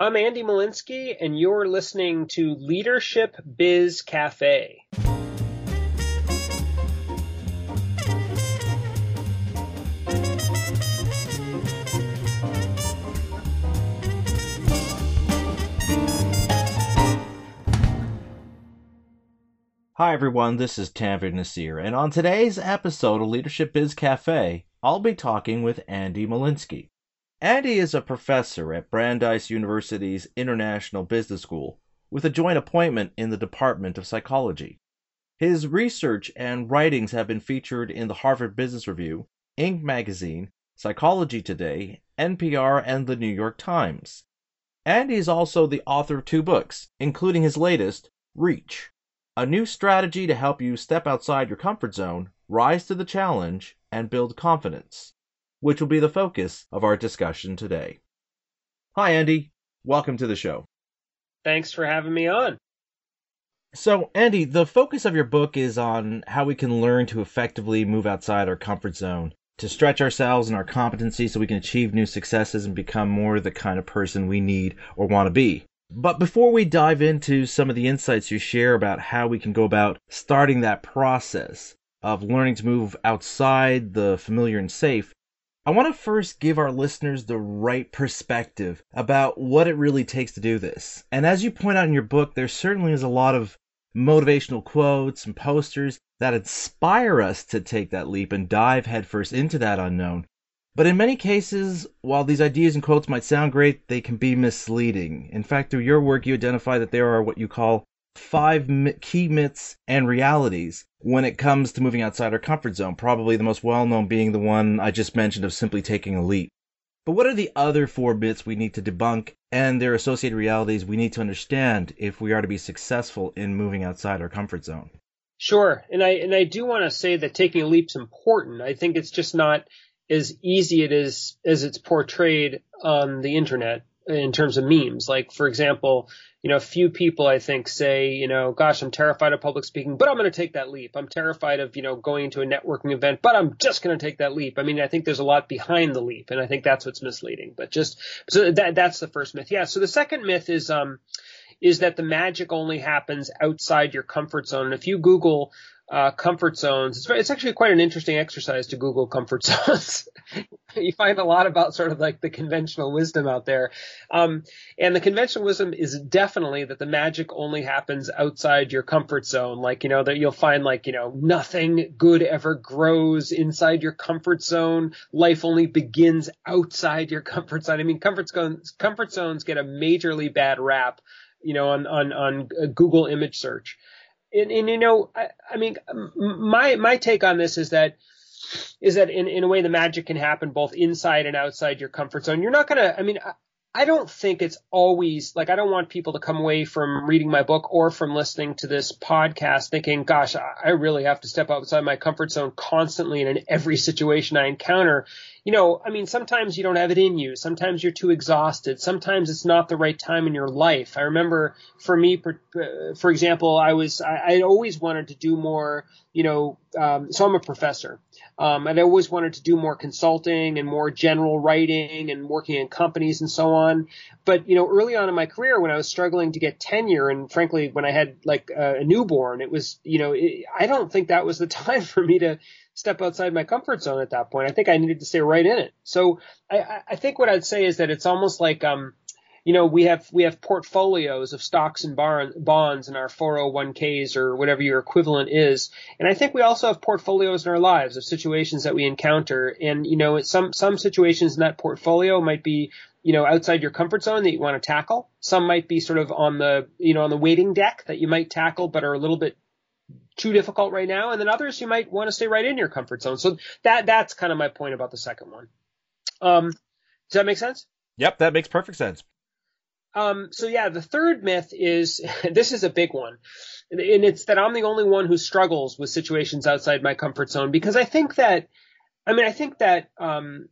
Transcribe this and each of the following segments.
I'm Andy Molinsky, and you're listening to Leadership Biz Cafe. Hi everyone, this is Tanveer Naseer, and on today's episode of Leadership Biz Cafe, I'll be talking with Andy Molinsky. Andy is a professor at Brandeis University's International Business School with a joint appointment in the Department of Psychology. His research and writings have been featured in the Harvard Business Review, Inc. magazine, Psychology Today, NPR, and the New York Times. Andy is also the author of two books, including his latest, Reach a new strategy to help you step outside your comfort zone, rise to the challenge, and build confidence, which will be the focus of our discussion today. Hi, Andy. Welcome to the show. Thanks for having me on. So, Andy, the focus of your book is on how we can learn to effectively move outside our comfort zone, to stretch ourselves and our competency so we can achieve new successes and become more the kind of person we need or want to be. But before we dive into some of the insights you share about how we can go about starting that process of learning to move outside the familiar and safe, I want to first give our listeners the right perspective about what it really takes to do this. And as you point out in your book, there certainly is a lot of motivational quotes and posters that inspire us to take that leap and dive headfirst into that unknown. But in many cases, while these ideas and quotes might sound great, they can be misleading. In fact, through your work, you identify that there are what you call five key myths and realities when it comes to moving outside our comfort zone, probably the most well known being the one I just mentioned of simply taking a leap. But what are the other four myths we need to debunk and their associated realities we need to understand if we are to be successful in moving outside our comfort zone? Sure. And I and I do want to say that taking a leap's important. I think it's just not as easy it is as it's portrayed on the internet in terms of memes. Like, for example, you know, a few people I think say, you know, gosh, I'm terrified of public speaking, but I'm going to take that leap. I'm terrified of, you know, going to a networking event, but I'm just going to take that leap. I mean, I think there's a lot behind the leap, and I think that's what's misleading. But just so that that's the first myth. Yeah. So the second myth is um is that the magic only happens outside your comfort zone. And if you Google uh, comfort zones. It's, it's actually quite an interesting exercise to Google comfort zones. you find a lot about sort of like the conventional wisdom out there. Um, and the conventional wisdom is definitely that the magic only happens outside your comfort zone. Like, you know, that you'll find like, you know, nothing good ever grows inside your comfort zone. Life only begins outside your comfort zone. I mean, comfort zones, comfort zones get a majorly bad rap, you know, on, on, on Google image search and, and you know, I, I mean, my my take on this is that is that in, in a way the magic can happen both inside and outside your comfort zone. You're not gonna. I mean, I, I don't think it's always like I don't want people to come away from reading my book or from listening to this podcast thinking, gosh, I really have to step outside my comfort zone constantly and in every situation I encounter you know, I mean, sometimes you don't have it in you. Sometimes you're too exhausted. Sometimes it's not the right time in your life. I remember for me, for, for example, I was, I, I always wanted to do more, you know, um, so I'm a professor. Um, and I always wanted to do more consulting and more general writing and working in companies and so on. But, you know, early on in my career when I was struggling to get tenure and frankly, when I had like a, a newborn, it was, you know, it, I don't think that was the time for me to, step outside my comfort zone at that point. I think I needed to stay right in it. So I, I think what I'd say is that it's almost like, um, you know, we have we have portfolios of stocks and bar- bonds in our 401ks or whatever your equivalent is, and I think we also have portfolios in our lives of situations that we encounter. And you know, some some situations in that portfolio might be you know outside your comfort zone that you want to tackle. Some might be sort of on the you know on the waiting deck that you might tackle, but are a little bit too difficult right now, and then others you might want to stay right in your comfort zone. So that that's kind of my point about the second one. Um, does that make sense? Yep, that makes perfect sense. Um, so yeah, the third myth is this is a big one, and it's that I'm the only one who struggles with situations outside my comfort zone because I think that, I mean, I think that um,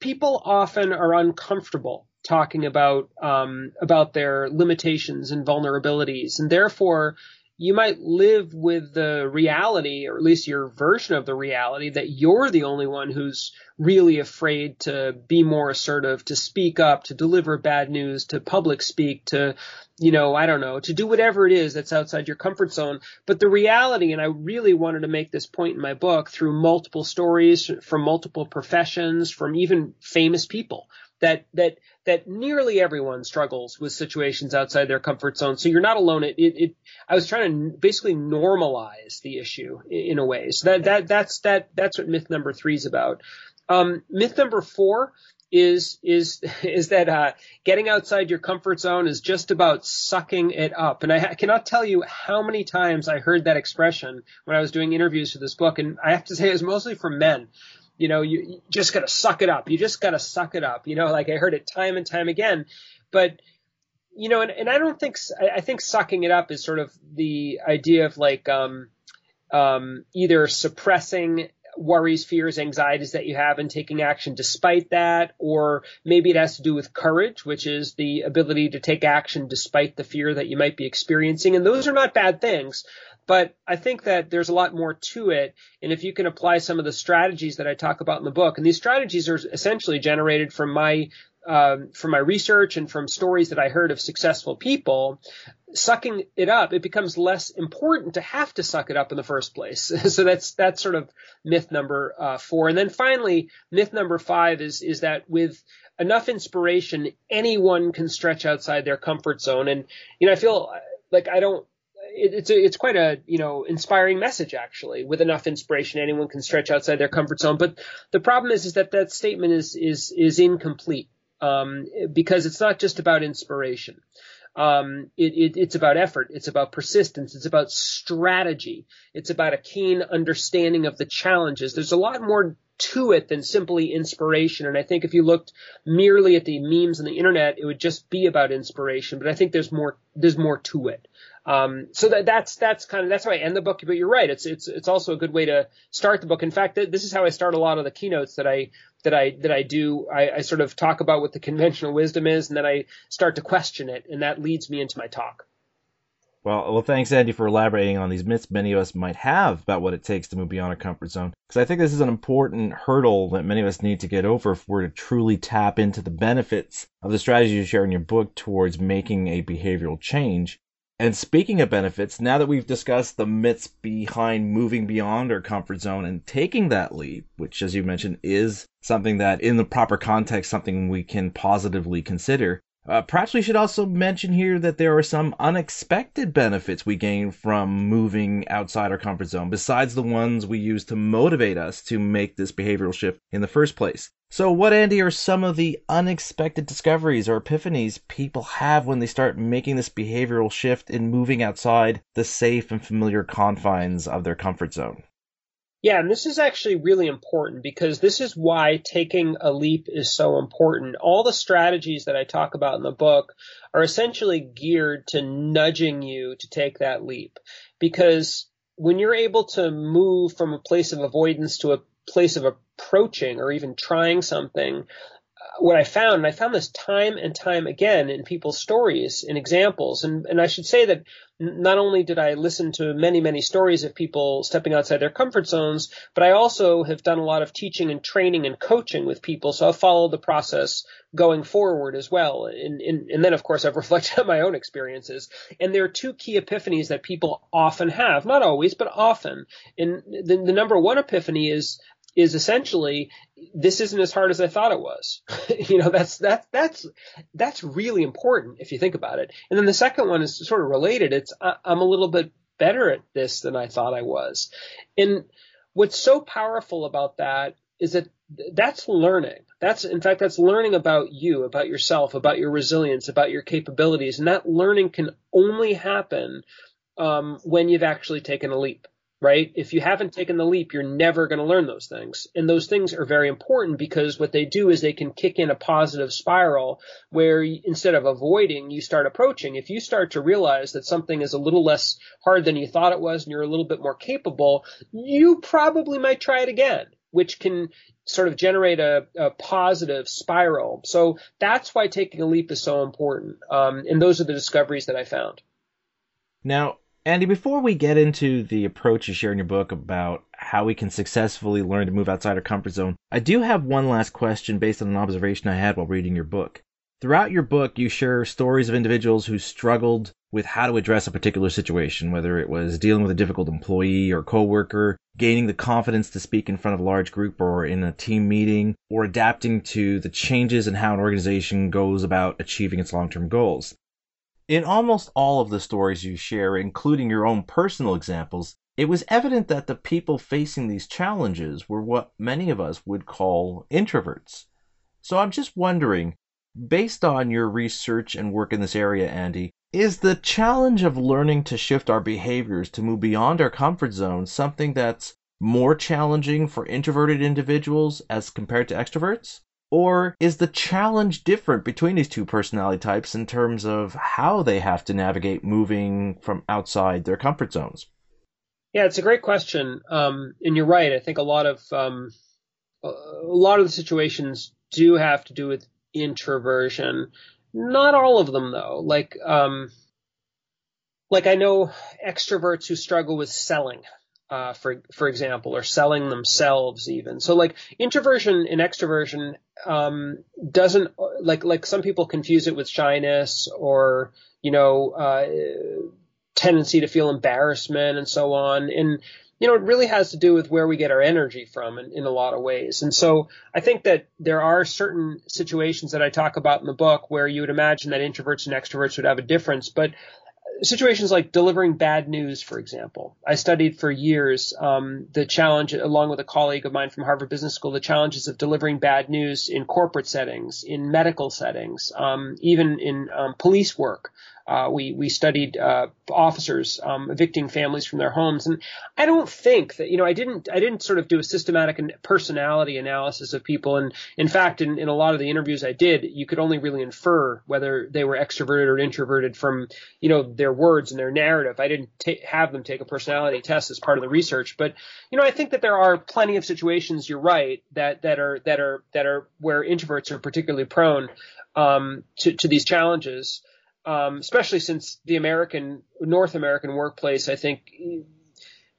people often are uncomfortable talking about um, about their limitations and vulnerabilities, and therefore you might live with the reality, or at least your version of the reality, that you're the only one who's really afraid to be more assertive, to speak up, to deliver bad news, to public speak, to, you know, I don't know, to do whatever it is that's outside your comfort zone. But the reality, and I really wanted to make this point in my book through multiple stories from multiple professions, from even famous people, that that that nearly everyone struggles with situations outside their comfort zone. So you're not alone. It, it, it I was trying to basically normalize the issue in, a way. So that that that's that that's what myth number three is about. Um, myth number four is is is that uh, getting outside your comfort zone is just about sucking it up. And I, I cannot tell you how many times I heard that expression when I was doing interviews for this book. And I have to say it was mostly from men you know, you, you just got to suck it up. You just got to suck it up. You know, like I heard it time and time again. But, you know, and, and I don't think, I think sucking it up is sort of the idea of like, um, um, either suppressing worries, fears, anxieties that you have and taking action despite that, or maybe it has to do with courage, which is the ability to take action despite the fear that you might be experiencing. And those are not bad things. But I think that there's a lot more to it. And if you can apply some of the strategies that I talk about in the book, and these strategies are essentially generated from my um, from my research and from stories that I heard of successful people, sucking it up, it becomes less important to have to suck it up in the first place. so that's that's sort of myth number uh, four. And then finally, myth number five is is that with enough inspiration, anyone can stretch outside their comfort zone. And you know, I feel like I don't it, it's a, it's quite a you know inspiring message actually. With enough inspiration, anyone can stretch outside their comfort zone. But the problem is is that that statement is is is incomplete um, because it's not just about inspiration. Um, it, it, it's about effort. It's about persistence. It's about strategy. It's about a keen understanding of the challenges. There's a lot more to it than simply inspiration. And I think if you looked merely at the memes on the internet, it would just be about inspiration. But I think there's more, there's more to it. Um, so that, that's that's kind of that's how I end the book. But you're right; it's it's it's also a good way to start the book. In fact, this is how I start a lot of the keynotes that I that I that I do. I, I sort of talk about what the conventional wisdom is, and then I start to question it, and that leads me into my talk. Well, well, thanks, Andy, for elaborating on these myths many of us might have about what it takes to move beyond our comfort zone. Because I think this is an important hurdle that many of us need to get over if we're to truly tap into the benefits of the strategies you share in your book towards making a behavioral change. And speaking of benefits, now that we've discussed the myths behind moving beyond our comfort zone and taking that leap, which, as you mentioned, is something that, in the proper context, something we can positively consider, uh, perhaps we should also mention here that there are some unexpected benefits we gain from moving outside our comfort zone, besides the ones we use to motivate us to make this behavioral shift in the first place. So, what, Andy, are some of the unexpected discoveries or epiphanies people have when they start making this behavioral shift in moving outside the safe and familiar confines of their comfort zone? Yeah, and this is actually really important because this is why taking a leap is so important. All the strategies that I talk about in the book are essentially geared to nudging you to take that leap. Because when you're able to move from a place of avoidance to a place of approaching or even trying something, what I found, and I found this time and time again in people's stories and examples, and, and I should say that not only did I listen to many, many stories of people stepping outside their comfort zones, but I also have done a lot of teaching and training and coaching with people. So I've followed the process going forward as well. And, and, and then, of course, I've reflected on my own experiences. And there are two key epiphanies that people often have, not always, but often. And the, the number one epiphany is is essentially this isn't as hard as I thought it was. you know, that's that that's that's really important if you think about it. And then the second one is sort of related. It's I, I'm a little bit better at this than I thought I was. And what's so powerful about that is that that's learning. That's in fact that's learning about you, about yourself, about your resilience, about your capabilities, and that learning can only happen um, when you've actually taken a leap right? If you haven't taken the leap, you're never going to learn those things. And those things are very important because what they do is they can kick in a positive spiral where instead of avoiding, you start approaching. If you start to realize that something is a little less hard than you thought it was and you're a little bit more capable, you probably might try it again. Which can sort of generate a, a positive spiral. So that's why taking a leap is so important. Um, and those are the discoveries that I found. Now, Andy, before we get into the approach you share in your book about how we can successfully learn to move outside our comfort zone, I do have one last question based on an observation I had while reading your book. Throughout your book, you share stories of individuals who struggled with how to address a particular situation, whether it was dealing with a difficult employee or coworker, gaining the confidence to speak in front of a large group or in a team meeting, or adapting to the changes in how an organization goes about achieving its long-term goals. In almost all of the stories you share, including your own personal examples, it was evident that the people facing these challenges were what many of us would call introverts. So I'm just wondering, Based on your research and work in this area, Andy, is the challenge of learning to shift our behaviors to move beyond our comfort zone something that's more challenging for introverted individuals as compared to extroverts? Or is the challenge different between these two personality types in terms of how they have to navigate moving from outside their comfort zones? Yeah, it's a great question. Um, and you're right. I think a lot of um, a lot of the situations do have to do with introversion. Not all of them though. Like, um, like I know extroverts who struggle with selling, uh, for, for example, or selling themselves even. So like introversion and extroversion, um, doesn't, like, like some people confuse it with shyness or, you know, uh, tendency to feel embarrassment and so on. And, you know, it really has to do with where we get our energy from in, in, a lot of ways. And so I think that there are certain situations that I talk about in the book where you would imagine that introverts and extroverts would have a difference, but situations like delivering bad news, for example. I studied for years um, the challenge, along with a colleague of mine from Harvard Business School, the challenges of delivering bad news in corporate settings, in medical settings, um, even in um, police work. Uh, we we studied uh, officers um, evicting families from their homes, and I don't think that you know I didn't I didn't sort of do a systematic personality analysis of people, and in fact, in, in a lot of the interviews I did, you could only really infer whether they were extroverted or introverted from you know their words and their narrative. I didn't have them take a personality test as part of the research, but you know I think that there are plenty of situations. You're right that that are that are that are where introverts are particularly prone um, to to these challenges um, especially since the American North American workplace, I think,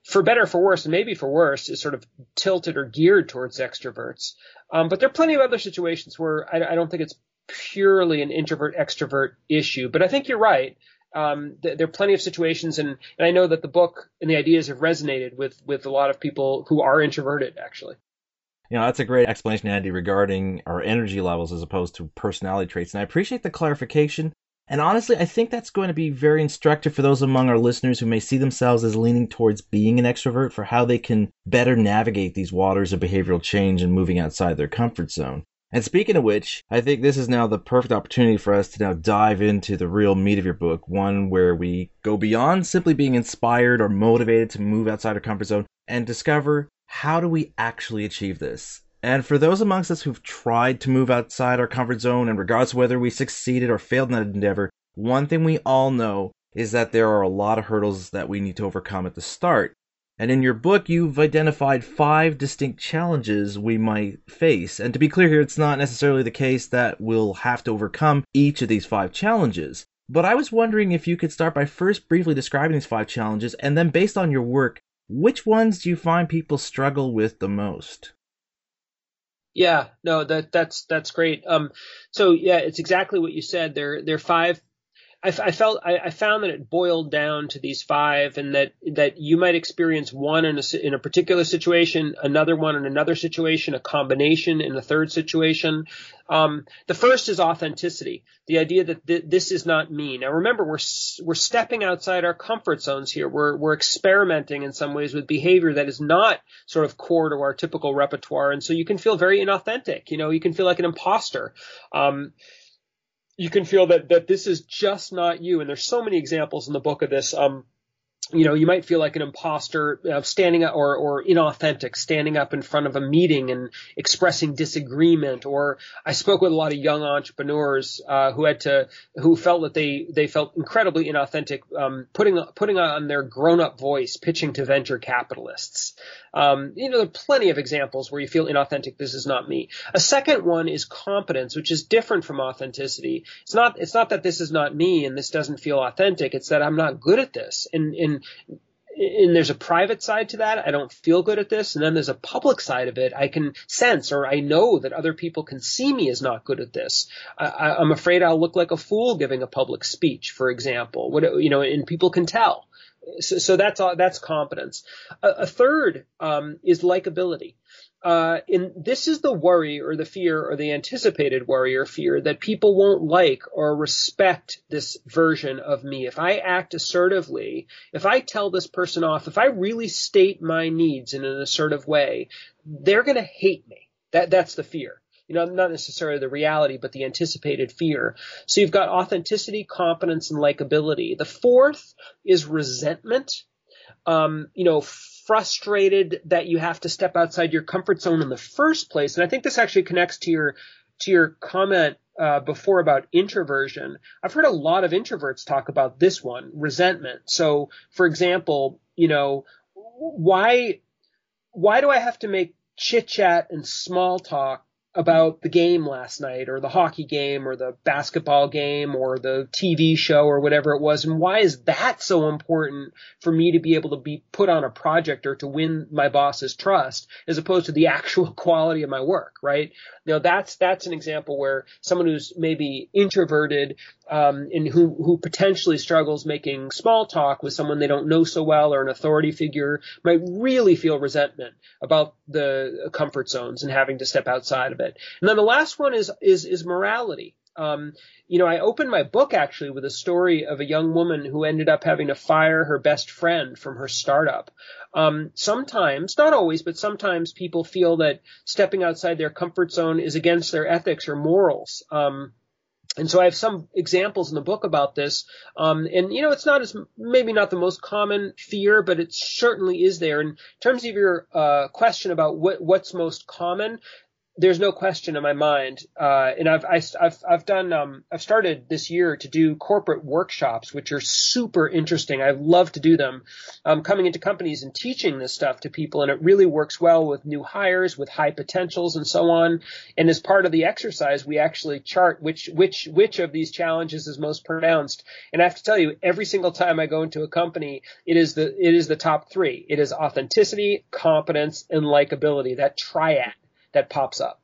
for better for worse, and maybe for worse, is sort of tilted or geared towards extroverts. Um, but there are plenty of other situations where I, I, don't think it's purely an introvert extrovert issue. But I think you're right. Um, th- there are plenty of situations, and, and I know that the book and the ideas have resonated with with a lot of people who are introverted, actually. You know, that's a great explanation, Andy, regarding our energy levels as opposed to personality traits. And I appreciate the clarification and honestly, I think that's going to be very instructive for those among our listeners who may see themselves as leaning towards being an extrovert for how they can better navigate these waters of behavioral change and moving outside their comfort zone. And speaking of which, I think this is now the perfect opportunity for us to now dive into the real meat of your book, one where we go beyond simply being inspired or motivated to move outside our comfort zone and discover how do we actually achieve this? And for those amongst us who've tried to move outside our comfort zone, and regardless whether we succeeded or failed in that endeavor, one thing we all know is that there are a lot of hurdles that we need to overcome at the start. And in your book, you've identified five distinct challenges we might face. And to be clear here, it's not necessarily the case that we'll have to overcome each of these five challenges. But I was wondering if you could start by first briefly describing these five challenges, and then based on your work, which ones do you find people struggle with the most? Yeah, no, that that's that's great. Um, so yeah, it's exactly what you said. There there are five I, I felt I, I, found that it boiled down to these five, and that that you might experience one in a in a particular situation, another one in another situation, a combination in a third situation. Um, the first is authenticity, the idea that th- this is not me. Now remember, we're we're stepping outside our comfort zones here. We're we're experimenting in some ways with behavior that is not sort of core to our typical repertoire, and so you can feel very inauthentic. You know, you can feel like an imposter. Um, you can feel that that this is just not you. And there's so many examples in the book of this. Um, you know, you might feel like an imposter uh, standing up or, or inauthentic, standing up in front of a meeting and expressing disagreement. Or I spoke with a lot of young entrepreneurs uh, who had to, who felt that they they felt incredibly inauthentic, um, putting putting on their grown up voice, pitching to venture capitalists. Um, you know, there are plenty of examples where you feel inauthentic. This is not me. A second one is competence, which is different from authenticity. It's not it's not that this is not me and this doesn't feel authentic. It's that I'm not good at this. And and and there's a private side to that. I don't feel good at this. And then there's a public side of it. I can sense or I know that other people can see me as not good at this. I, am afraid I'll look like a fool giving a public speech, for example. What, you know, and people can tell. So, so that's that's competence. A, a third um, is likability uh, and this is the worry or the fear or the anticipated worry or fear that people won't like or respect this version of me. If I act assertively, if I tell this person off, if I really state my needs in an assertive way, they're going to hate me. That, that's the fear. You know, not necessarily the reality, but the anticipated fear. So you've got authenticity, competence, and likability. The fourth is resentment. Um, you know, frustrated that you have to step outside your comfort zone in the first place. And I think this actually connects to your to your comment uh, before about introversion. I've heard a lot of introverts talk about this one, resentment. So, for example, you know, why why do I have to make chit chat and small talk about the game last night or the hockey game or the basketball game or the TV show or whatever it was. And why is that so important for me to be able to be put on a project or to win my boss's trust as opposed to the actual quality of my work, right? Know, that's, that's an example where someone who's maybe introverted, um, and who, who potentially struggles making small talk with someone they don't know so well or an authority figure might really feel resentment about the comfort zones and having to step outside of And then the last one is, is, is morality. Um, you know, I opened my book actually with a story of a young woman who ended up having to fire her best friend from her startup. Um, sometimes, not always, but sometimes people feel that stepping outside their comfort zone is against their ethics or morals. Um, and so I have some examples in the book about this. Um, and you know, it's not as maybe not the most common fear, but it certainly is there. In terms of your uh, question about what what's most common, there's no question in my mind, uh, and I've I, have i I've done um, I've started this year to do corporate workshops, which are super interesting. I love to do them, um, coming into companies and teaching this stuff to people, and it really works well with new hires, with high potentials, and so on. And as part of the exercise, we actually chart which which which of these challenges is most pronounced. And I have to tell you, every single time I go into a company, it is the it is the top three. It is authenticity, competence, and likability. That triad that pops up.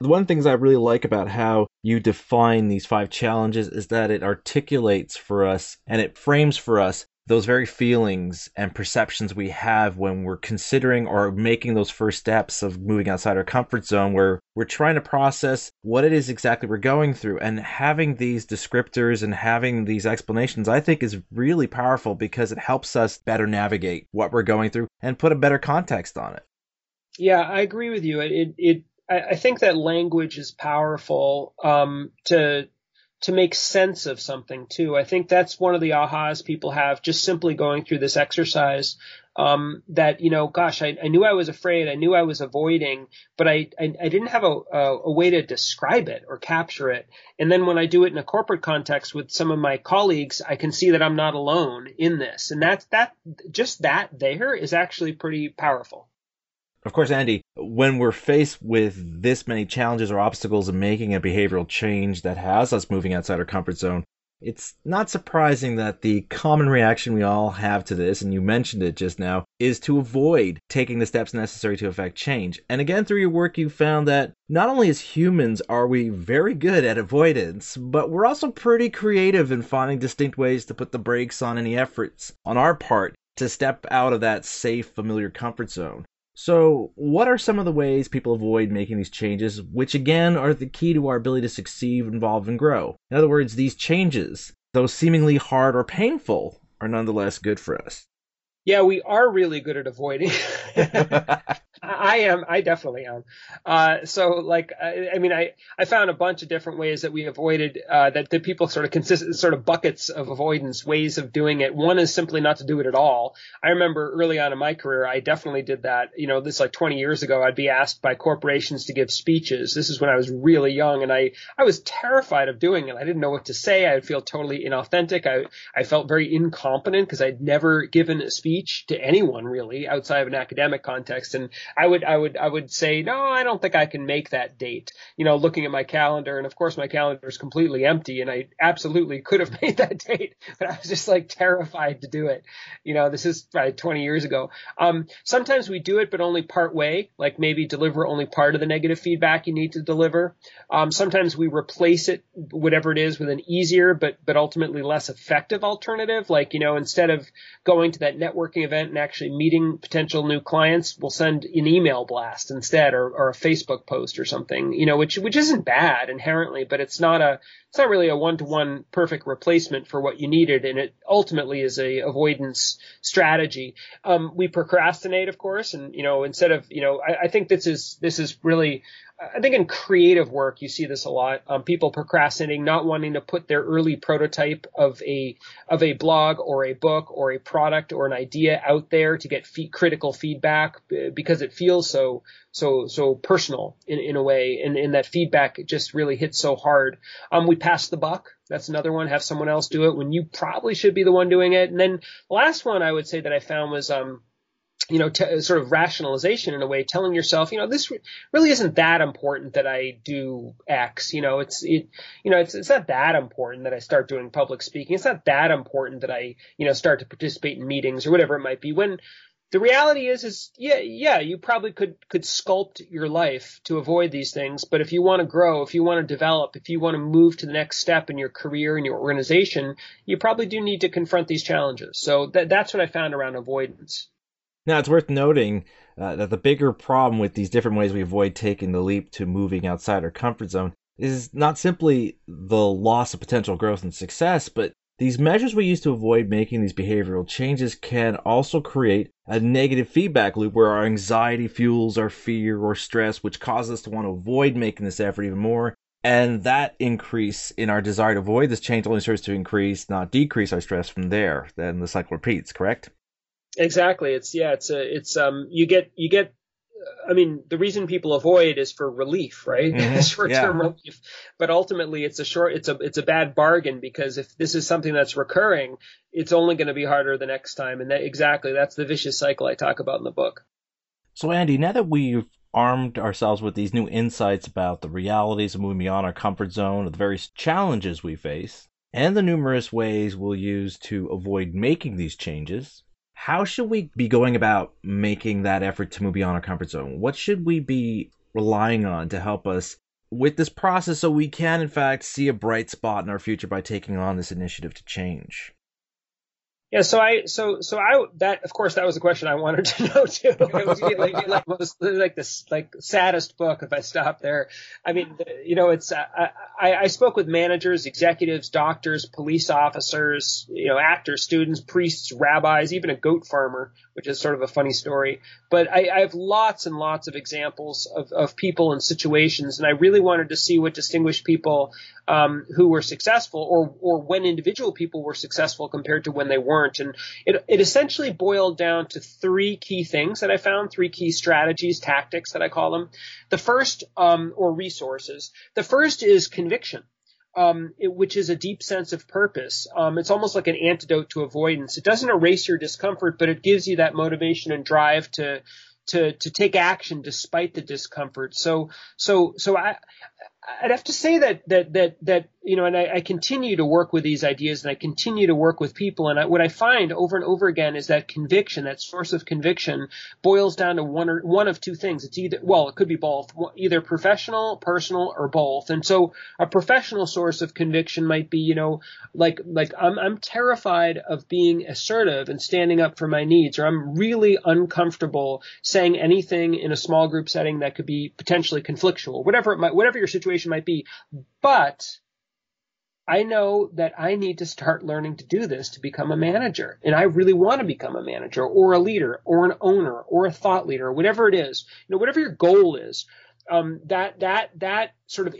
One of the things I really like about how you define these five challenges is that it articulates for us and it frames for us those very feelings and perceptions we have when we're considering or making those first steps of moving outside our comfort zone where we're trying to process what it is exactly we're going through and having these descriptors and having these explanations I think is really powerful because it helps us better navigate what we're going through and put a better context on it. Yeah, I agree with you. It, it, I, think that language is powerful, um, to, to make sense of something too. I think that's one of the ahas people have just simply going through this exercise. Um, that, you know, gosh, I, I, knew I was afraid. I knew I was avoiding, but I, I, I didn't have a, a, a, way to describe it or capture it. And then when I do it in a corporate context with some of my colleagues, I can see that I'm not alone in this. And that's, that, just that there is actually pretty powerful. Of course, Andy, when we're faced with this many challenges or obstacles in making a behavioral change that has us moving outside our comfort zone, it's not surprising that the common reaction we all have to this, and you mentioned it just now, is to avoid taking the steps necessary to effect change. And again, through your work, you found that not only as humans are we very good at avoidance, but we're also pretty creative in finding distinct ways to put the brakes on any efforts on our part to step out of that safe, familiar comfort zone. So, what are some of the ways people avoid making these changes, which again are the key to our ability to succeed, evolve, and grow? In other words, these changes, though seemingly hard or painful, are nonetheless good for us. Yeah, we are really good at avoiding. I am. I definitely am. Uh, so like, I, I, mean, I, I found a bunch of different ways that we avoided, uh, that, that people sort of consist, sort of buckets of avoidance, ways of doing it. One is simply not to do it at all. I remember early on in my career, I definitely did that. You know, this like 20 years ago, I'd be asked by corporations to give speeches. This is when I was really young and I, I was terrified of doing it. I didn't know what to say. I would feel totally inauthentic. I, I felt very incompetent because I'd never given a speech speech to anyone really outside of an academic context. And I would, I would, I would say, no, I don't think I can make that date. You know, looking at my calendar, and of course my calendar is completely empty, and I absolutely could have made that date, but I was just like terrified to do it. You know, this is probably 20 years ago. Um, sometimes we do it, but only part way, like maybe deliver only part of the negative feedback you need to deliver. Um, sometimes we replace it, whatever it is, with an easier but but ultimately less effective alternative. Like you know, instead of going to that networking event and actually meeting potential new clients, we'll send an email blast instead, or, or a Facebook post or something. You know, which which isn't bad inherently, but it's not a it's not really a one to one perfect replacement for what you needed, and it ultimately is a avoidance strategy. Um, we procrastinate, of course, and you know, instead of you know, I, I think this is this is really I think in creative work you see this a lot. Um, people procrastinating, not wanting to put their early prototype of a of a blog or a book or a product or an idea out there to get fee- critical feedback because it feels so so so personal in, in a way, and, and that feedback just really hits so hard. Um, we pass the buck. That's another one. Have someone else do it when you probably should be the one doing it. And then the last one I would say that I found was um you know, t- sort of rationalization in a way, telling yourself, you know, this re- really isn't that important that I do X. You know, it's it, you know, it's it's not that important that I start doing public speaking. It's not that important that I, you know, start to participate in meetings or whatever it might be. When the reality is, is yeah, yeah, you probably could could sculpt your life to avoid these things. But if you want to grow, if you want to develop, if you want to move to the next step in your career and your organization, you probably do need to confront these challenges. So that that's what I found around avoidance. Now, it's worth noting uh, that the bigger problem with these different ways we avoid taking the leap to moving outside our comfort zone is not simply the loss of potential growth and success, but these measures we use to avoid making these behavioral changes can also create a negative feedback loop where our anxiety fuels our fear or stress, which causes us to want to avoid making this effort even more. And that increase in our desire to avoid this change only serves to increase, not decrease our stress from there. Then the cycle repeats, correct? Exactly. It's yeah. It's a. It's um. You get you get. I mean, the reason people avoid is for relief, right? Mm-hmm. Short-term yeah. relief. But ultimately, it's a short. It's a. It's a bad bargain because if this is something that's recurring, it's only going to be harder the next time. And that exactly that's the vicious cycle I talk about in the book. So, Andy, now that we've armed ourselves with these new insights about the realities of moving beyond our comfort zone, of the various challenges we face, and the numerous ways we'll use to avoid making these changes, how should we be going about making that effort to move beyond our comfort zone? What should we be relying on to help us with this process so we can, in fact, see a bright spot in our future by taking on this initiative to change? Yeah, so I so so I that of course that was a question I wanted to know too. It was like like, most, like like saddest book if I stop there. I mean, you know, it's I, I, I spoke with managers, executives, doctors, police officers, you know, actors, students, priests, rabbis, even a goat farmer, which is sort of a funny story. But I, I have lots and lots of examples of, of people and situations, and I really wanted to see what distinguished people um, who were successful, or or when individual people were successful compared to when they weren't. And it it essentially boiled down to three key things that I found, three key strategies, tactics that I call them. The first, um, or resources. The first is conviction. Um, it, which is a deep sense of purpose. Um, it's almost like an antidote to avoidance. It doesn't erase your discomfort, but it gives you that motivation and drive to to to take action despite the discomfort. So so so I I'd have to say that that that that you know, and I, I, continue to work with these ideas, and I continue to work with people, and I, what I find over and over again is that conviction, that source of conviction, boils down to one or one of two things. It's either well, it could be both, either professional, personal, or both. And so, a professional source of conviction might be, you know, like like I'm I'm terrified of being assertive and standing up for my needs, or I'm really uncomfortable saying anything in a small group setting that could be potentially conflictual, whatever it might, whatever your situation might be, but I know that I need to start learning to do this to become a manager. And I really want to become a manager or a leader or an owner or a thought leader or whatever it is. You know, whatever your goal is, um, that, that, that sort of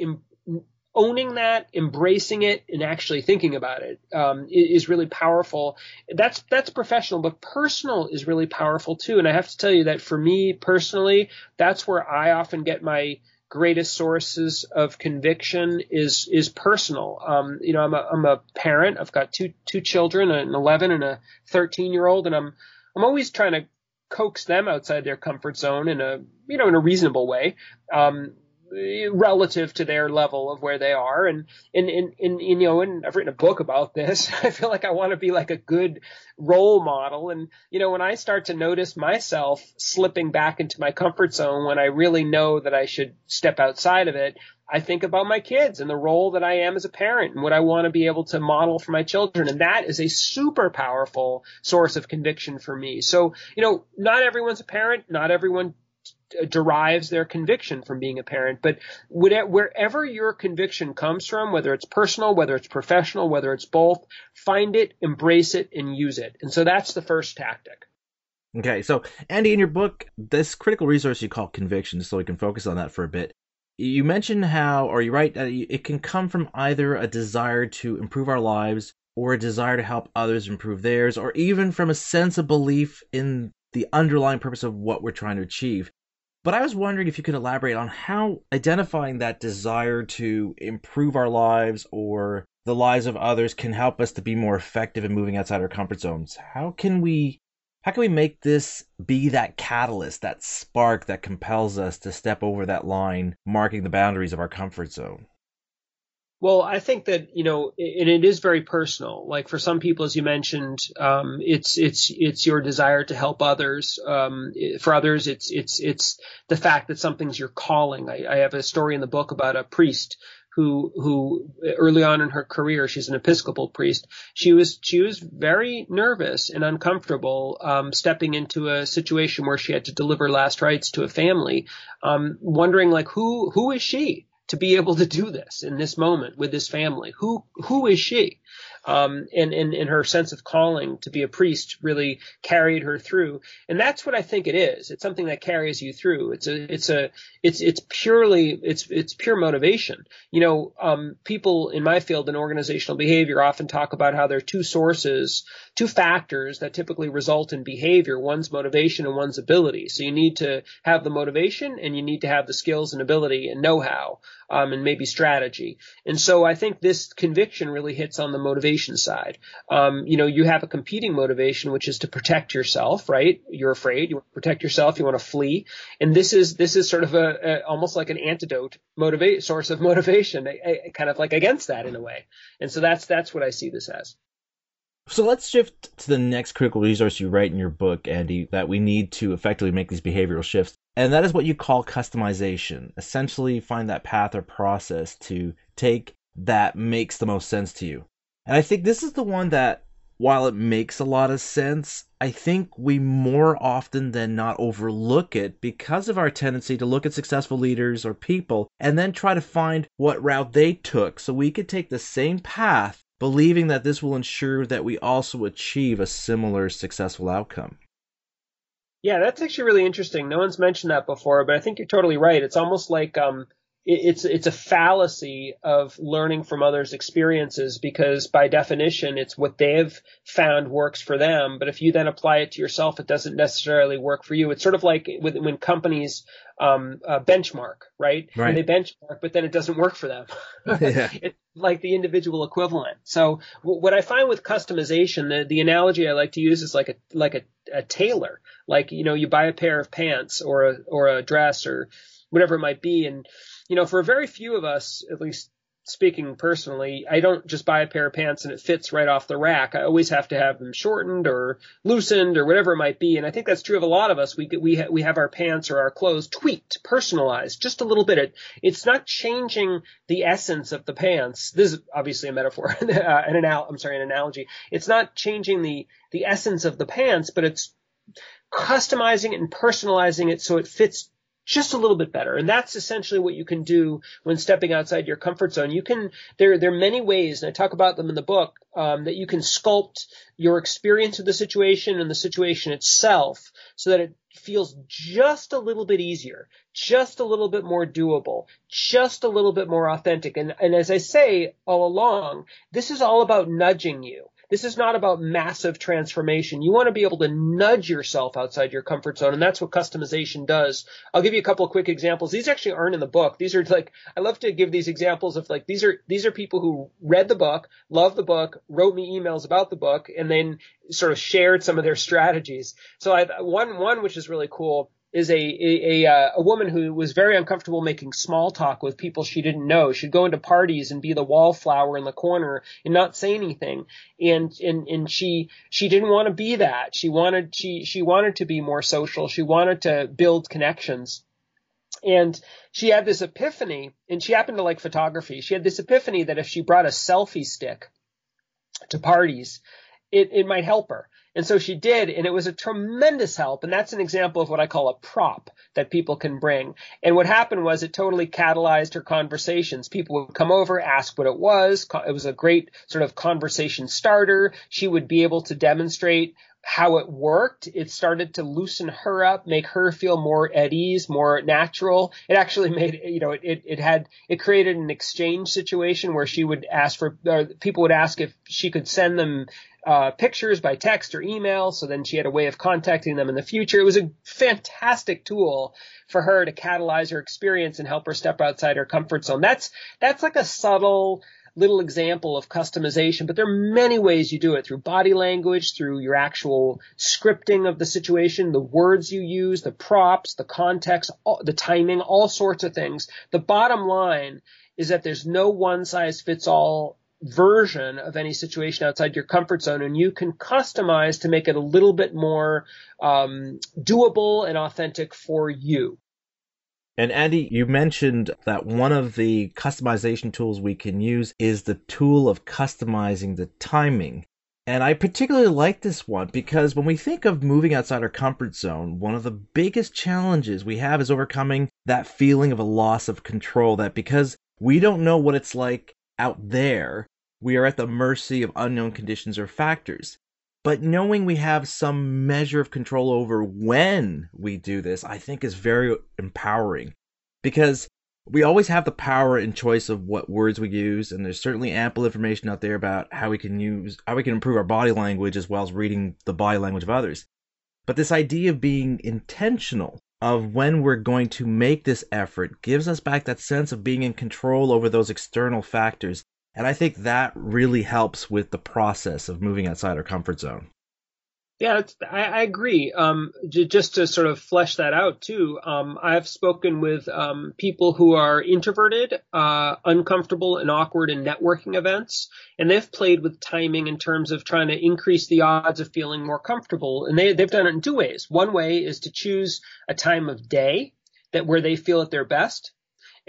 owning that, embracing it, and actually thinking about it um, is really powerful. That's that's professional, but personal is really powerful too. And I have to tell you that for me personally, that's where I often get my greatest sources of conviction is is personal. Um, you know, I'm a I'm a parent. I've got two two children, an 11 and a 13 year old, and I'm I'm always trying to coax them outside their comfort zone in a you know in a reasonable way. Um, relative to their level of where they are. And, and, and, and, you know, and I've written a book about this. I feel like I want to be like a good role model. And, you know, when I start to notice myself slipping back into my comfort zone when I really know that I should step outside of it, I think about my kids and the role that I am as a parent and what I want to be able to model for my children. And that is a super powerful source of conviction for me. So, you know, not everyone's a parent. Not everyone Uh, derives their conviction from being a parent. But wherever your conviction comes from, whether it's personal, whether it's professional, whether it's both, find it, embrace it, and use it. And so that's the first tactic. Okay, so Andy, in your book, this critical resource you call conviction, so we can focus on that for a bit. You mentioned how, or you write that it can come from either a desire to improve our lives or a desire to help others improve theirs, or even from a sense of belief in the underlying purpose of what we're trying to achieve. But I was wondering if you could elaborate on how identifying that desire to improve our lives or the lives of others can help us to be more effective in moving outside our comfort zones. How can we how can we make this be that catalyst, that spark that compels us to step over that line marking the boundaries of our comfort zone? Well, I think that you know, and it is very personal. Like for some people, as you mentioned, um, it's it's it's your desire to help others. Um, for others, it's it's it's the fact that something's your calling. I, I have a story in the book about a priest who who early on in her career, she's an Episcopal priest. She was she was very nervous and uncomfortable um, stepping into a situation where she had to deliver last rites to a family, um, wondering like who who is she to be able to do this in this moment with this family. Who who is she? um, and, and, and her sense of calling to be a priest really carried her through. And that's what I think it is. It's something that carries you through. It's a, it's a, it's, it's purely, it's, it's pure motivation. You know, um, people in my field in organizational behavior often talk about how there are two sources, two factors that typically result in behavior. One's motivation and one's ability. So you need to have the motivation and you need to have the skills and ability and know-how, um, and maybe strategy. And so I think this conviction really hits on the motivation motivation side. Um, you know, you have a competing motivation, which is to protect yourself, right? You're afraid, you want to protect yourself, you want to flee. And this is, this is sort of a, a almost like an antidote motivate source of motivation, a, a, kind of like against that in a way. And so that's, that's what I see this as. So let's shift to the next critical resource you write in your book, Andy, that we need to effectively make these behavioral shifts. And that is what you call customization. Essentially, find that path or process to take that makes the most sense to you. And I think this is the one that, while it makes a lot of sense, I think we more often than not overlook it because of our tendency to look at successful leaders or people and then try to find what route they took so we could take the same path, believing that this will ensure that we also achieve a similar successful outcome. Yeah, that's actually really interesting. No one's mentioned that before, but I think you're totally right. It's almost like um, it's it's a fallacy of learning from others' experiences because by definition it's what they've found works for them. But if you then apply it to yourself, it doesn't necessarily work for you. It's sort of like with, when companies um, uh, benchmark, right? right. they benchmark, but then it doesn't work for them. yeah. It's like the individual equivalent. So what I find with customization, the, the analogy I like to use is like a like a, a tailor. Like you know, you buy a pair of pants or a or a dress or whatever it might be, and you know, for a very few of us, at least speaking personally, I don't just buy a pair of pants and it fits right off the rack. I always have to have them shortened or loosened or whatever it might be. And I think that's true of a lot of us. We we ha- we have our pants or our clothes tweaked, personalized, just a little bit. It, it's not changing the essence of the pants. This is obviously a metaphor, uh, an anal- I'm sorry, an analogy. It's not changing the the essence of the pants, but it's customizing it and personalizing it so it fits just a little bit better. And that's essentially what you can do when stepping outside your comfort zone. You can, there, there are many ways, and I talk about them in the book, um, that you can sculpt your experience of the situation and the situation itself so that it feels just a little bit easier, just a little bit more doable, just a little bit more authentic. And, and as I say all along, this is all about nudging you. This is not about massive transformation. You want to be able to nudge yourself outside your comfort zone. And that's what customization does. I'll give you a couple of quick examples. These actually aren't in the book. These are like, I love to give these examples of like, these are, these are people who read the book, love the book, wrote me emails about the book, and then sort of shared some of their strategies. So I, one, one, which is really cool is a a, a, uh, a woman who was very uncomfortable making small talk with people she didn't know. She'd go into parties and be the wallflower in the corner and not say anything. And and and she she didn't want to be that. She wanted she she wanted to be more social. She wanted to build connections. And she had this epiphany, and she happened to like photography. She had this epiphany that if she brought a selfie stick to parties, it, it might help her. And so she did, and it was a tremendous help. And that's an example of what I call a prop that people can bring. And what happened was it totally catalyzed her conversations. People would come over, ask what it was. It was a great sort of conversation starter. She would be able to demonstrate how it worked. It started to loosen her up, make her feel more at ease, more natural. It actually made, you know, it, it had, it created an exchange situation where she would ask for, or people would ask if she could send them uh, pictures by text or email. So then she had a way of contacting them in the future. It was a fantastic tool for her to catalyze her experience and help her step outside her comfort zone. That's, that's like a subtle, little example of customization, but there are many ways you do it through body language, through your actual scripting of the situation, the words you use, the props, the context, all, the timing, all sorts of things. The bottom line is that there's no one size fits all version of any situation outside your comfort zone and you can customize to make it a little bit more um, doable and authentic for you. And Andy, you mentioned that one of the customization tools we can use is the tool of customizing the timing. And I particularly like this one because when we think of moving outside our comfort zone, one of the biggest challenges we have is overcoming that feeling of a loss of control that because we don't know what it's like out there, we are at the mercy of unknown conditions or factors. But knowing we have some measure of control over when we do this, I think is very empowering because we always have the power and choice of what words we use, and there's certainly ample information out there about how we can use, how we can improve our body language as well as reading the body language of others. But this idea of being intentional of when we're going to make this effort gives us back that sense of being in control over those external factors and I think that really helps with the process of moving outside our comfort zone. Yeah, I, I, agree. Um, j- just to sort of flesh that out too, um, I've spoken with um, people who are introverted, uh, uncomfortable, and awkward in networking events, and they've played with timing in terms of trying to increase the odds of feeling more comfortable. And they they've done it in two ways. One way is to choose a time of day that where they feel at their best,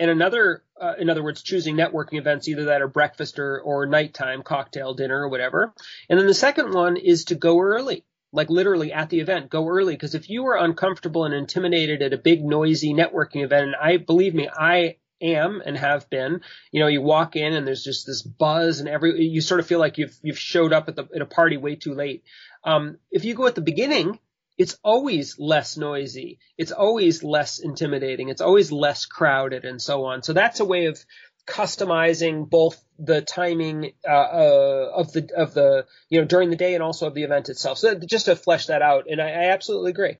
and another, uh, in other words, choosing networking events either that are breakfast or, or nighttime, cocktail, dinner, or whatever. And then the second one is to go early like literally at the event, go early. Because if you are uncomfortable and intimidated at a big noisy networking event, and I believe me, I am and have been, you know, you walk in and there's just this buzz and every, you sort of feel like you've, you've showed up at the, at a party way too late. Um, if you go at the beginning, it's always less noisy. It's always less intimidating. It's always less crowded and so on. So that's a way of customizing both the timing uh, uh, of the of the you know during the day and also of the event itself. So just to flesh that out, and I, I absolutely agree.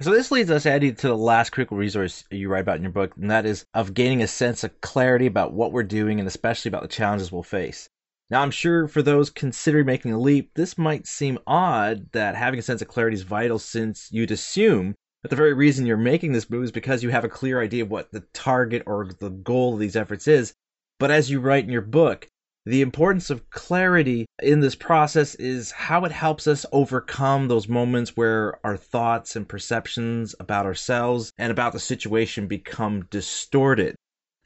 So this leads us, Andy, to the last critical resource you write about in your book, and that is of gaining a sense of clarity about what we're doing and especially about the challenges we'll face. Now, I'm sure for those considering making a leap, this might seem odd that having a sense of clarity is vital since you'd assume that the very reason you're making this move is because you have a clear idea of what the target or the goal of these efforts is. But as you write in your book, the importance of clarity in this process is how it helps us overcome those moments where our thoughts and perceptions about ourselves and about the situation become distorted.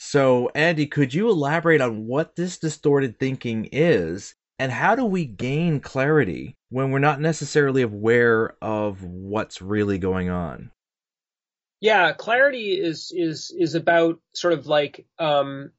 So, Andy, could you elaborate on what this distorted thinking is and how do we gain clarity when we're not necessarily aware of what's really going on? Yeah, clarity is is is about sort of like um,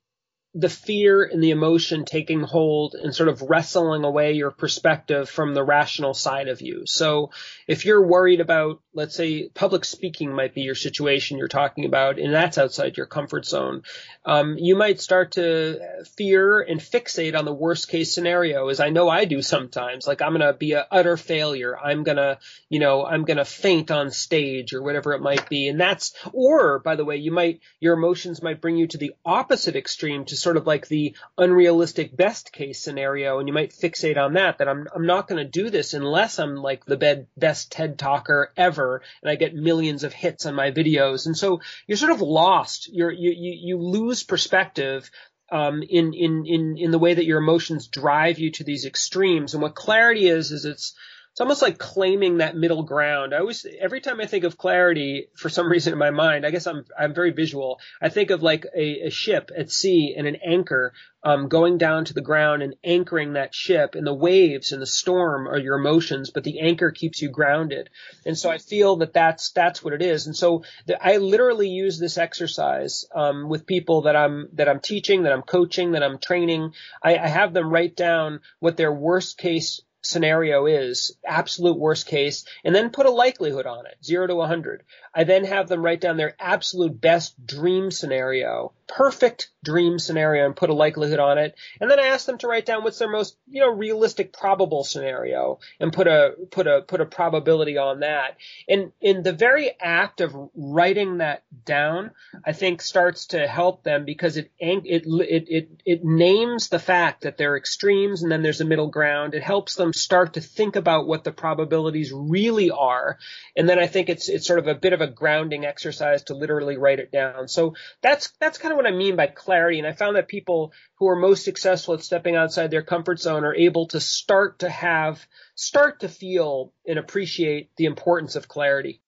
the fear and the emotion taking hold and sort of wrestling away your perspective from the rational side of you. So if you're worried about, let's say, public speaking might be your situation you're talking about, and that's outside your comfort zone, um, you might start to fear and fixate on the worst case scenario, as I know I do sometimes. Like I'm going to be an utter failure. I'm going to, you know, I'm going to faint on stage or whatever it might be. And that's, or by the way, you might, your emotions might bring you to the opposite extreme to sort of like the unrealistic best case scenario, and you might fixate on that. That I'm I'm not going to do this unless I'm like the best TED talker ever, and I get millions of hits on my videos. And so you're sort of lost. You're you you, you lose perspective um, in in in in the way that your emotions drive you to these extremes. And what clarity is is it's it's almost like claiming that middle ground. I always, every time I think of clarity, for some reason in my mind, I guess I'm I'm very visual. I think of like a, a ship at sea and an anchor um, going down to the ground and anchoring that ship. And the waves and the storm are your emotions, but the anchor keeps you grounded. And so I feel that that's that's what it is. And so the, I literally use this exercise um, with people that I'm that I'm teaching, that I'm coaching, that I'm training. I, I have them write down what their worst case scenario is, absolute worst case, and then put a likelihood on it, zero to 100. I then have them write down their absolute best dream scenario, perfect dream scenario, and put a likelihood on it. And then I ask them to write down what's their most, you know, realistic probable scenario and put a, put a, put a probability on that. And in the very act of writing that down, I think starts to help them because it, it, it, it, it names the fact that there are extremes and then there's a middle ground. It helps them start to think about what the probabilities really are. And then I think it's, it's sort of a bit of a grounding exercise to literally write it down. So that's, that's kind of what I mean by clarity. And I found that people who are most successful at stepping outside their comfort zone are able to start to have, start to feel and appreciate the importance of clarity.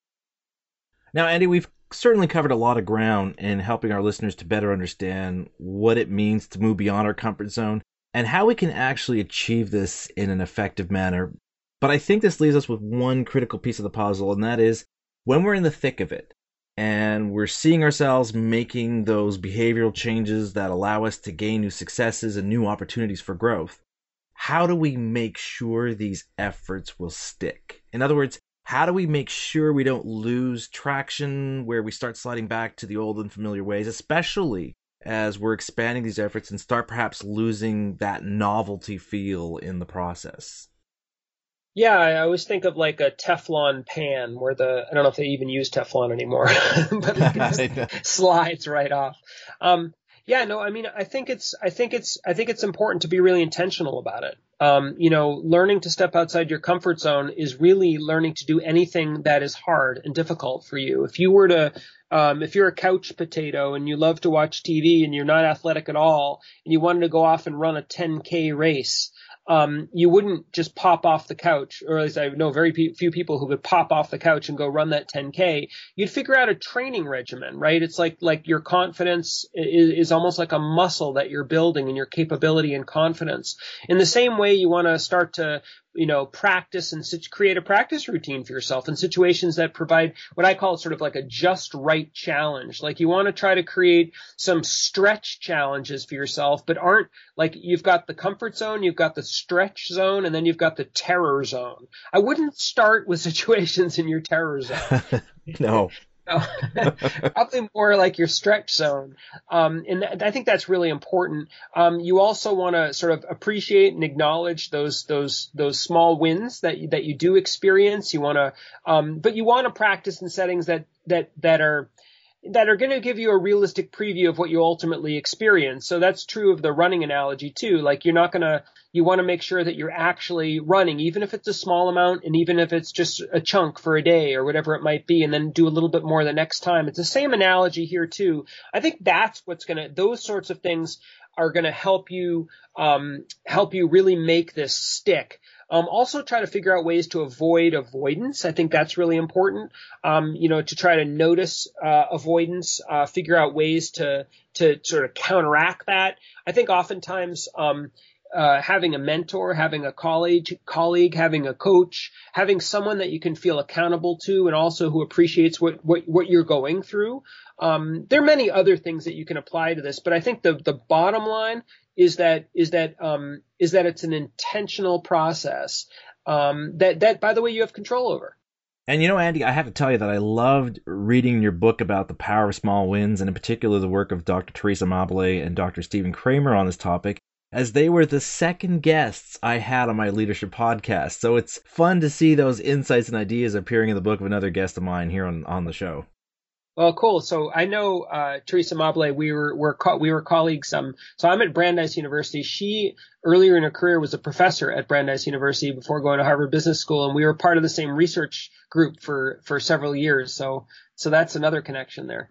Now, Andy, we've certainly covered a lot of ground in helping our listeners to better understand what it means to move beyond our comfort zone and how we can actually achieve this in an effective manner. But I think this leaves us with one critical piece of the puzzle, and that is when we're in the thick of it and we're seeing ourselves making those behavioral changes that allow us to gain new successes and new opportunities for growth, how do we make sure these efforts will stick? In other words, how do we make sure we don't lose traction where we start sliding back to the old and familiar ways, especially as we're expanding these efforts and start perhaps losing that novelty feel in the process? Yeah, I always think of like a Teflon pan where the I don't know if they even use Teflon anymore, but it slides right off. Um, yeah, no, I mean, I think it's, I think it's, I think it's important to be really intentional about it. Um, you know, learning to step outside your comfort zone is really learning to do anything that is hard and difficult for you. If you were to, um, if you're a couch potato and you love to watch TV and you're not athletic at all and you wanted to go off and run a 10k race, um, you wouldn't just pop off the couch, or at least I know very few people who would pop off the couch and go run that 10k. You'd figure out a training regimen, right? It's like like your confidence is, is almost like a muscle that you're building, and your capability and confidence. In the same way, you want to start to you know, practice and create a practice routine for yourself in situations that provide what I call sort of like a just right challenge. Like you want to try to create some stretch challenges for yourself, but aren't like you've got the comfort zone, you've got the stretch zone, and then you've got the terror zone. I wouldn't start with situations in your terror zone. no. probably more like your stretch zone. Um, and th- I think that's really important. Um, you also want to sort of appreciate and acknowledge those those those small wins that you, that you do experience. You want to, um, but you want to practice in settings that that that are that are going to give you a realistic preview of what you ultimately experience. So that's true of the running analogy too. Like you're not going to, you want to make sure that you're actually running, even if it's a small amount and even if it's just a chunk for a day or whatever it might be, and then do a little bit more the next time. It's the same analogy here too. I think that's what's going to, those sorts of things are going to help you, um, help you really make this stick. Um, also try to figure out ways to avoid avoidance. I think that's really important. Um, you know, to try to notice uh, avoidance, uh, figure out ways to to sort of counteract that. I think oftentimes um, uh, having a mentor, having a colleague, colleague, having a coach, having someone that you can feel accountable to, and also who appreciates what what, what you're going through. Um, there are many other things that you can apply to this, but I think the the bottom line is that is that um, is that it's an intentional process um, that that by the way you have control over. And you know, Andy, I have to tell you that I loved reading your book about the power of small wins, and in particular the work of Dr. Teresa Amabile and Dr. Stephen Kramer on this topic, as they were the second guests I had on my leadership podcast. So it's fun to see those insights and ideas appearing in the book of another guest of mine here on, on the show. Well, cool. So I know uh, Teresa Amabile. We were we're co- we were colleagues. Um, so I'm at Brandeis University. She earlier in her career was a professor at Brandeis University before going to Harvard Business School, and we were part of the same research group for for several years. So so that's another connection there.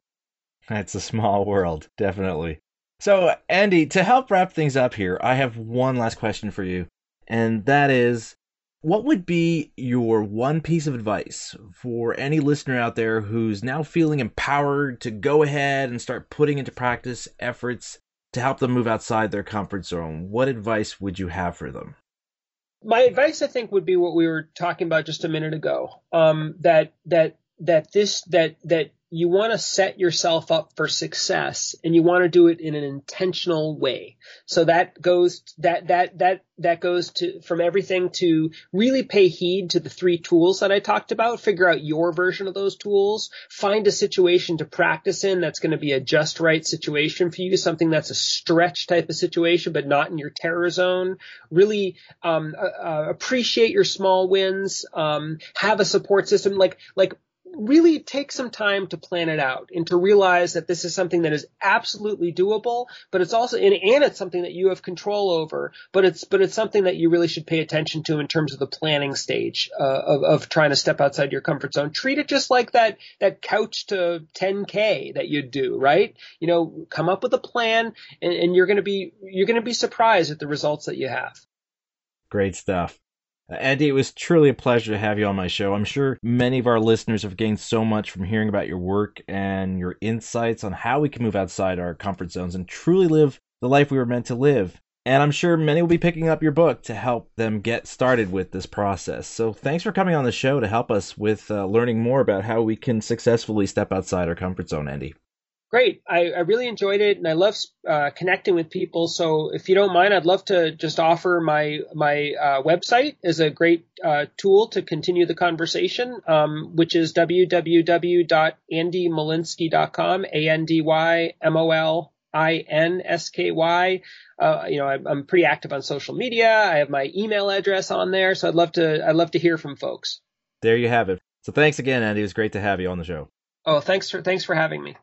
It's a small world, definitely. So Andy, to help wrap things up here, I have one last question for you, and that is what would be your one piece of advice for any listener out there who's now feeling empowered to go ahead and start putting into practice efforts to help them move outside their comfort zone? What advice would you have for them? My advice, I think, would be what we were talking about just a minute ago. Um, that that that this that that you want to set yourself up for success and you want to do it in an intentional way. So that goes that that that that goes to from everything to really pay heed to the three tools that I talked about, figure out your version of those tools, find a situation to practice in that's going to be a just right situation for you, something that's a stretch type of situation but not in your terror zone. Really um, uh, uh appreciate your small wins, um, have a support system like like really take some time to plan it out and to realize that this is something that is absolutely doable, but it's also and, and it's something that you have control over, but it's but it's something that you really should pay attention to in terms of the planning stage uh, of, of trying to step outside your comfort zone. Treat it just like that that couch to 10k that you'd do, right? You know, come up with a plan, and, and you're going to be you're going to be surprised at the results that you have. Great stuff. Andy, it was truly a pleasure to have you on my show. I'm sure many of our listeners have gained so much from hearing about your work and your insights on how we can move outside our comfort zones and truly live the life we were meant to live. And I'm sure many will be picking up your book to help them get started with this process. So thanks for coming on the show to help us with uh, learning more about how we can successfully step outside our comfort zone, Andy great. I, I, really enjoyed it, and I love uh, connecting with people. So, if you don't mind, I'd love to just offer my my uh, website as a great uh, tool to continue the conversation, um, which is www.andymolinsky.com. A N D Y M O L I N S K Y. Uh, you know, I'm, I'm pretty active on social media. I have my email address on there, so I'd love to I'd love to hear from folks. There you have it. So, thanks again, Andy. It was great to have you on the show. Oh, thanks for thanks for having me.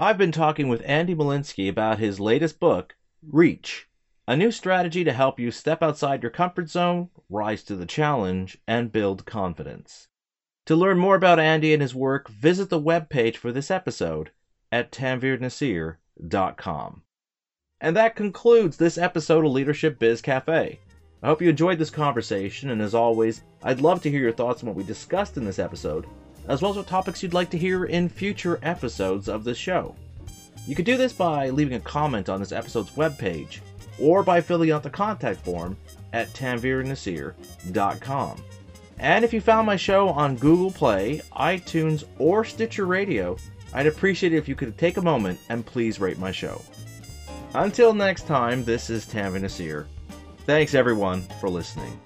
I've been talking with Andy Molinsky about his latest book, Reach, a new strategy to help you step outside your comfort zone, rise to the challenge, and build confidence. To learn more about Andy and his work, visit the webpage for this episode at tanveernaseer.com. And that concludes this episode of Leadership Biz Cafe. I hope you enjoyed this conversation, and as always, I'd love to hear your thoughts on what we discussed in this episode as well as what topics you'd like to hear in future episodes of this show. You can do this by leaving a comment on this episode's webpage, or by filling out the contact form at tanveernaseer.com. And if you found my show on Google Play, iTunes, or Stitcher Radio, I'd appreciate it if you could take a moment and please rate my show. Until next time, this is Tanveer Naseer. Thanks everyone for listening.